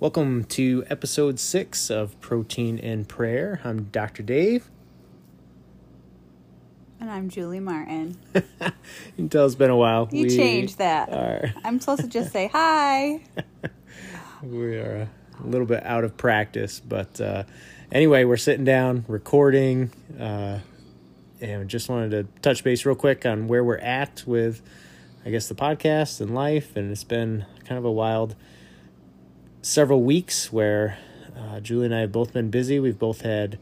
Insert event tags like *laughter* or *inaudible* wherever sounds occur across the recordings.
Welcome to episode six of Protein and Prayer. I'm Dr. Dave. And I'm Julie Martin. *laughs* you can tell it's been a while. You we changed that. Are... I'm supposed to just say hi. *laughs* we are a little bit out of practice, but uh, anyway, we're sitting down, recording, uh, and just wanted to touch base real quick on where we're at with, I guess, the podcast and life. And it's been kind of a wild several weeks where uh, Julie and I have both been busy. We've both had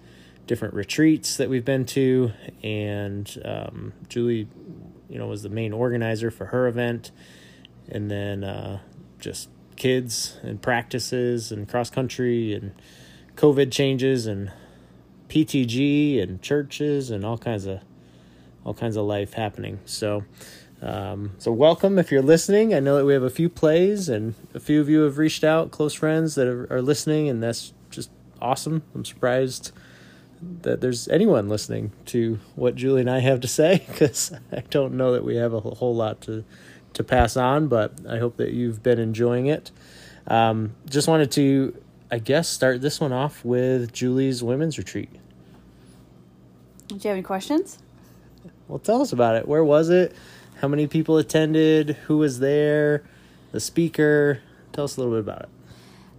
different retreats that we've been to, and um, Julie, you know, was the main organizer for her event, and then uh, just kids and practices and cross country and COVID changes and PTG and churches and all kinds of all kinds of life happening. So um, so welcome if you're listening. I know that we have a few plays and a few of you have reached out, close friends that are, are listening, and that's just awesome. I'm surprised that there's anyone listening to what Julie and I have to say *laughs* because I don't know that we have a whole lot to to pass on, but I hope that you've been enjoying it. Um, just wanted to, I guess, start this one off with Julie's women's retreat. Do you have any questions? Well, tell us about it. Where was it? How many people attended, who was there, the speaker. Tell us a little bit about it.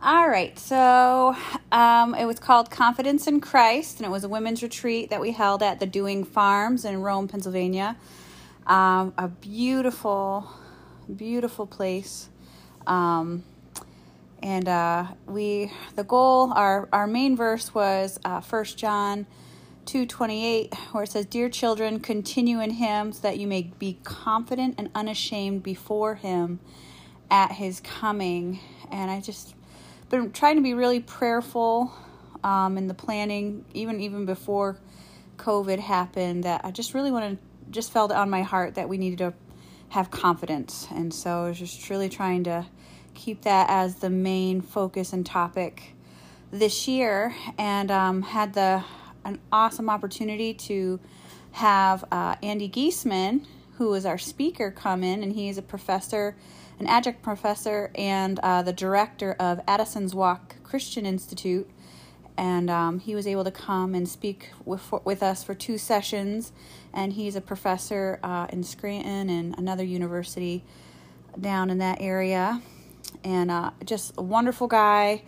All right, so um, it was called Confidence in Christ, and it was a women's retreat that we held at the Doing Farms in Rome, Pennsylvania. Um, a beautiful, beautiful place. Um, and uh, we, the goal, our, our main verse was uh, 1 John 2:28 where it says dear children continue in him so that you may be confident and unashamed before him at his coming. And I just been trying to be really prayerful um, in the planning even even before COVID happened that I just really wanted just felt on my heart that we needed to have confidence. And so I was just really trying to keep that as the main focus and topic this year and um, had the an awesome opportunity to have uh, Andy Giesman, who is our speaker, come in, and he's a professor, an adjunct professor, and uh, the director of Addison's Walk Christian Institute. And um, he was able to come and speak with, with us for two sessions. And he's a professor uh, in Scranton and another university down in that area. And uh, just a wonderful guy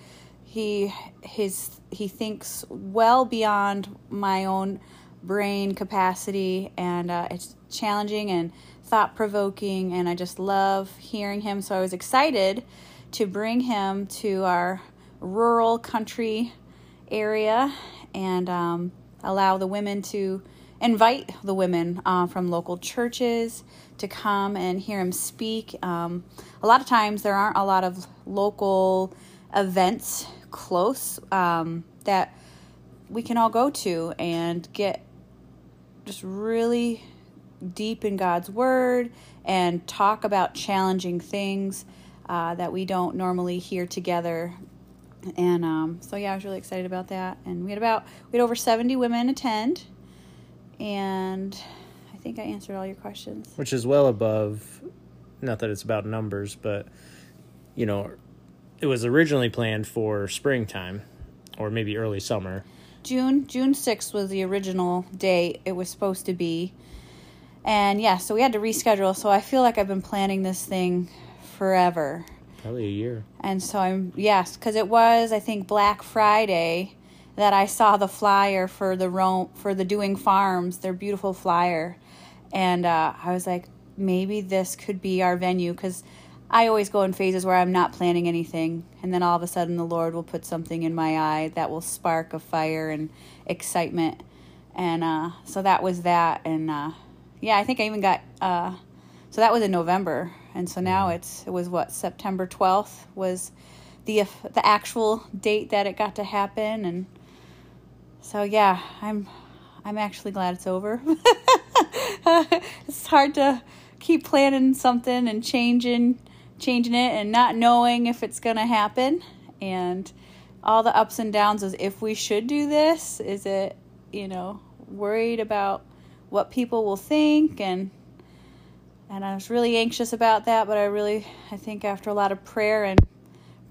he his he thinks well beyond my own brain capacity and uh, it's challenging and thought provoking and i just love hearing him. So i was excited to bring him to our rural country area and um, allow the women to invite the women uh, from local churches to come and hear him speak. Um, a lot of times there aren't a lot of local events close um, that we can all go to and get just really deep in God's Word and talk about challenging things uh, that we don't normally hear together. And um, so, yeah, I was really excited about that. And we had about we had over seventy women attend, and I think I answered all your questions. Which is well above, not that it's about numbers, but you know, it was originally planned for springtime or maybe early summer. June June 6th was the original date it was supposed to be. And yeah, so we had to reschedule. So I feel like I've been planning this thing forever. Probably a year. And so I'm yes, cuz it was I think Black Friday that I saw the flyer for the Rome for the Doing Farms, their beautiful flyer. And uh, I was like maybe this could be our venue cuz I always go in phases where I'm not planning anything, and then all of a sudden the Lord will put something in my eye that will spark a fire and excitement. And uh, so that was that. And uh, yeah, I think I even got, uh, so that was in November. And so now mm-hmm. it's, it was what, September 12th was the, the actual date that it got to happen. And so yeah, I'm, I'm actually glad it's over. *laughs* it's hard to keep planning something and changing changing it and not knowing if it's going to happen and all the ups and downs is if we should do this is it you know worried about what people will think and and I was really anxious about that but I really I think after a lot of prayer and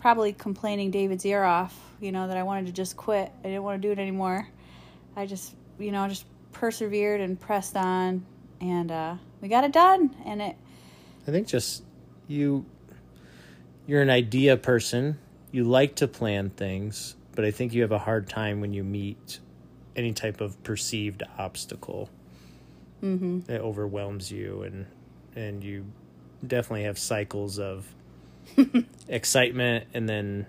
probably complaining David's ear off, you know, that I wanted to just quit. I didn't want to do it anymore. I just, you know, just persevered and pressed on and uh, we got it done and it I think just you you're an idea person. You like to plan things, but I think you have a hard time when you meet any type of perceived obstacle. mm-hmm. It overwhelms you and and you definitely have cycles of *laughs* excitement and then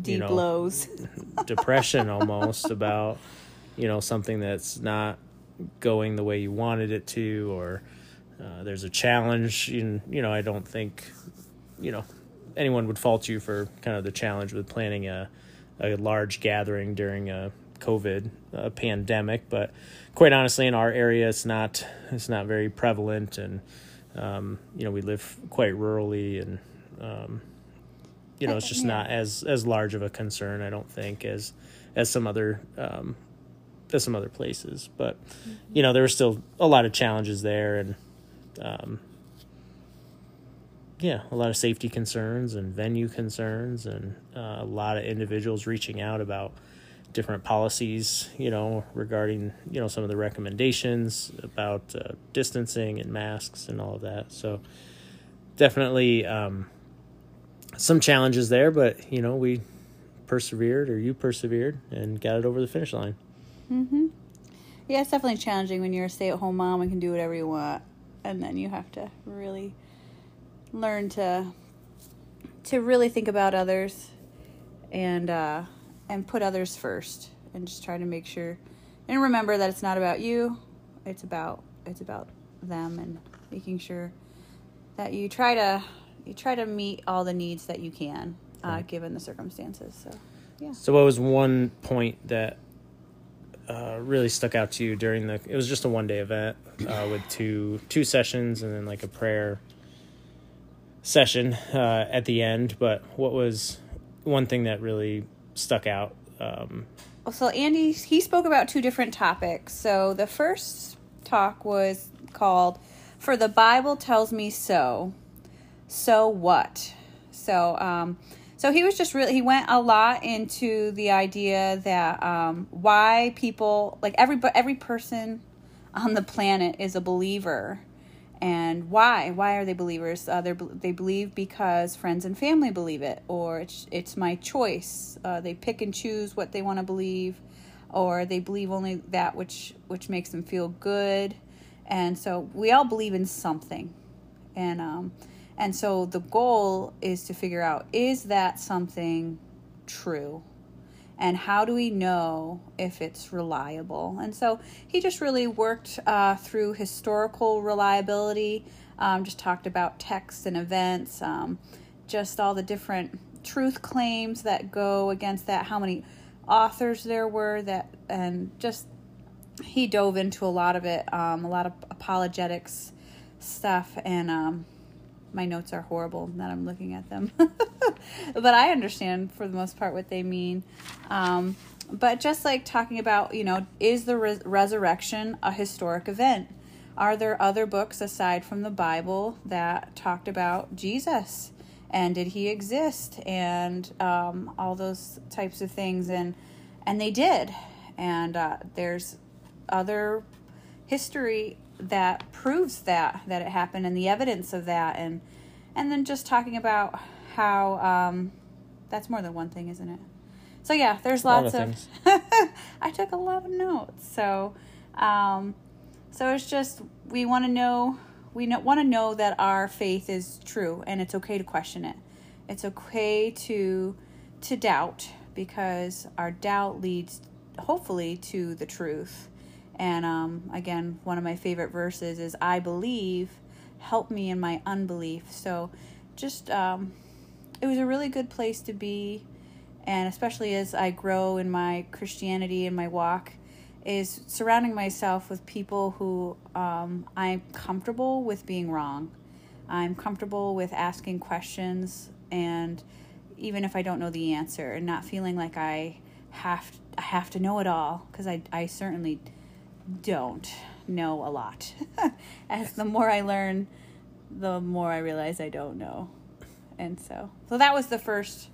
deep you know, lows. *laughs* depression almost about you know something that's not going the way you wanted it to or uh, there's a challenge you, you know i don't think you know anyone would fault you for kind of the challenge with planning a, a large gathering during a covid uh, pandemic but quite honestly in our area it's not it's not very prevalent and um, you know we live quite rurally and um, you know it's just not as as large of a concern i don't think as as some other um as some other places but you know there were still a lot of challenges there and um yeah a lot of safety concerns and venue concerns and uh, a lot of individuals reaching out about different policies you know regarding you know some of the recommendations about uh, distancing and masks and all of that so definitely um some challenges there but you know we persevered or you persevered and got it over the finish line Mm-hmm. Yeah, it's definitely challenging when you're a stay-at-home mom and can do whatever you want, and then you have to really learn to to really think about others and uh, and put others first, and just try to make sure and remember that it's not about you; it's about it's about them, and making sure that you try to you try to meet all the needs that you can, uh, Right. given the circumstances. So, yeah. So, what was one point that uh, really stuck out to you during the? It was just a one day event uh, with two two sessions and then like a prayer session uh, at the end. But what was one thing that really stuck out? Um, so Andy he spoke about two different topics. So the first talk was called "For the Bible Tells Me So." So what? So um, so he was just really he went a lot into the idea that um, why people like every every person on the planet is a believer and why? Why are they believers? Uh, they believe because friends and family believe it or it's it's my choice. Uh, they pick and choose what they want to believe or they believe only that which which makes them feel good. And so we all believe in something. And um and so the goal is to figure out is that something true and how do we know if it's reliable? And so he just really worked uh, through historical reliability, um, just talked about texts and events, um, just all the different truth claims that go against that, how many authors there were that, and just he dove into a lot of it, um, a lot of apologetics stuff, and um, my notes are horrible that I'm looking at them. *laughs* but I understand for the most part what they mean. Um, but just like talking about, you know, is the res- resurrection a historic event? Are there other books aside from the Bible that talked about Jesus? And did he exist? And um, all those types of things. And, and they did. And uh, there's other history that proves that that it happened and the evidence of that. And and then just talking about how um that's more than one thing isn't it? So yeah there's lots of of, *laughs* i took a lot of notes. So um so it's just we want to know we know, want to know that our faith is true and it's okay to question it. It's okay to to doubt because our doubt leads hopefully to the truth and um, again, one of my favorite verses is, I believe, help me in my unbelief. So just, um, it was a really good place to be. And especially as I grow in my Christianity and my walk, is surrounding myself with people who um, I'm comfortable with being wrong. I'm comfortable with asking questions, and even if I don't know the answer, and not feeling like I have I have to know it all because I I certainly don't know a lot. *laughs* As the more I learn, the more I realize I don't know. And so, so that was the first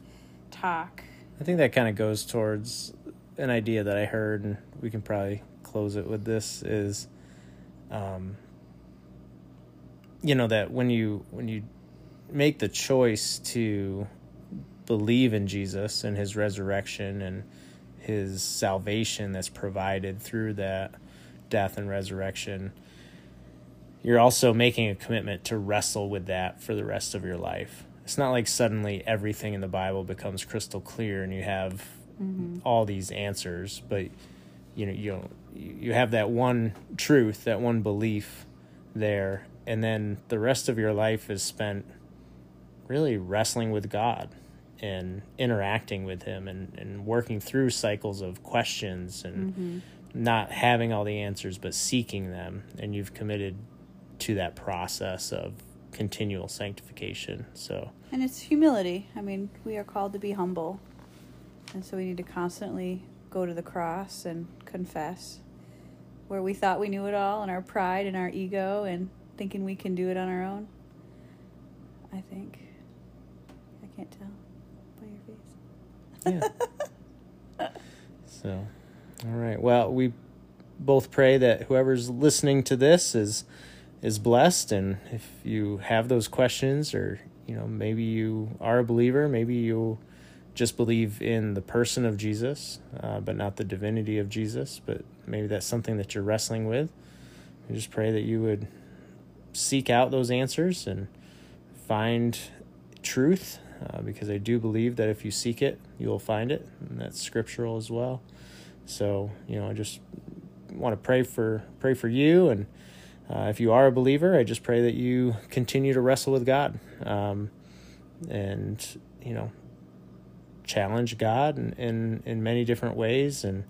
talk. I think that kind of goes towards an idea that I heard, and we can probably close it with this is, um, you know, that when you when you make the choice to believe in Jesus and His resurrection and His salvation that's provided through that death and resurrection, you're also making a commitment to wrestle with that for the rest of your life. It's not like suddenly everything in the Bible becomes crystal clear and you have mm-hmm. all these answers, but you know you you have that one truth, that one belief there, and then the rest of your life is spent really wrestling with God and interacting with Him and, and working through cycles of questions and mm-hmm. Not having all the answers, but seeking them. And you've committed to that process of continual sanctification. So, and it's humility. I mean, we are called to be humble, and so we need to constantly go to the cross and confess where we thought we knew it all, and our pride and our ego, and thinking we can do it on our own. I think I can't tell by your face. Yeah. *laughs* so, all right. Well, we both pray that whoever's listening to this is is blessed. And if you have those questions or you know maybe you are a believer maybe you just believe in the person of jesus uh, but not the divinity of jesus but maybe that's something that you're wrestling with I just pray that you would seek out those answers and find truth uh, because i do believe that if you seek it you'll find it. And that's scriptural as well so you know i just want to pray for pray for you and uh, if you are a believer, I just pray that you continue to wrestle with God, um, and you know, challenge God in, in, in many different ways, and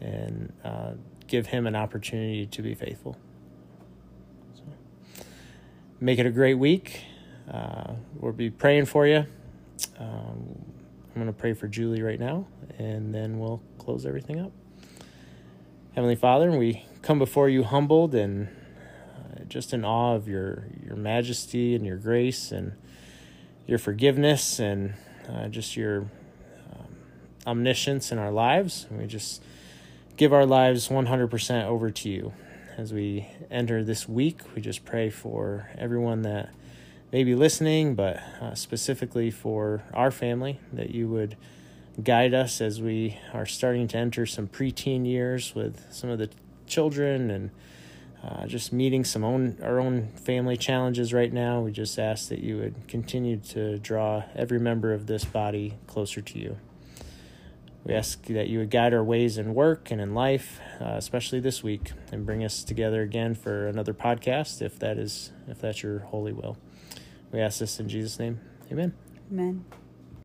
and uh, give Him an opportunity to be faithful. So, make it a great week. Uh, we'll be praying for you. Um, I'm going to pray for Julie right now, and then we'll close everything up. Heavenly Father, we come before you humbled and just in awe of your your majesty and your grace and your forgiveness and uh, just your um, omniscience in our lives. We just give our lives 100% over to you. As we enter this week, we just pray for everyone that may be listening, but uh, specifically for our family, that you would guide us as we are starting to enter some preteen years with some of the children and uh, just meeting some own our own family challenges right now. We just ask that you would continue to draw every member of this body closer to you. We ask that you would guide our ways in work and in life, uh, especially this week, and bring us together again for another podcast, if that is if that's your holy will. We ask this in Jesus' name. Amen. Amen.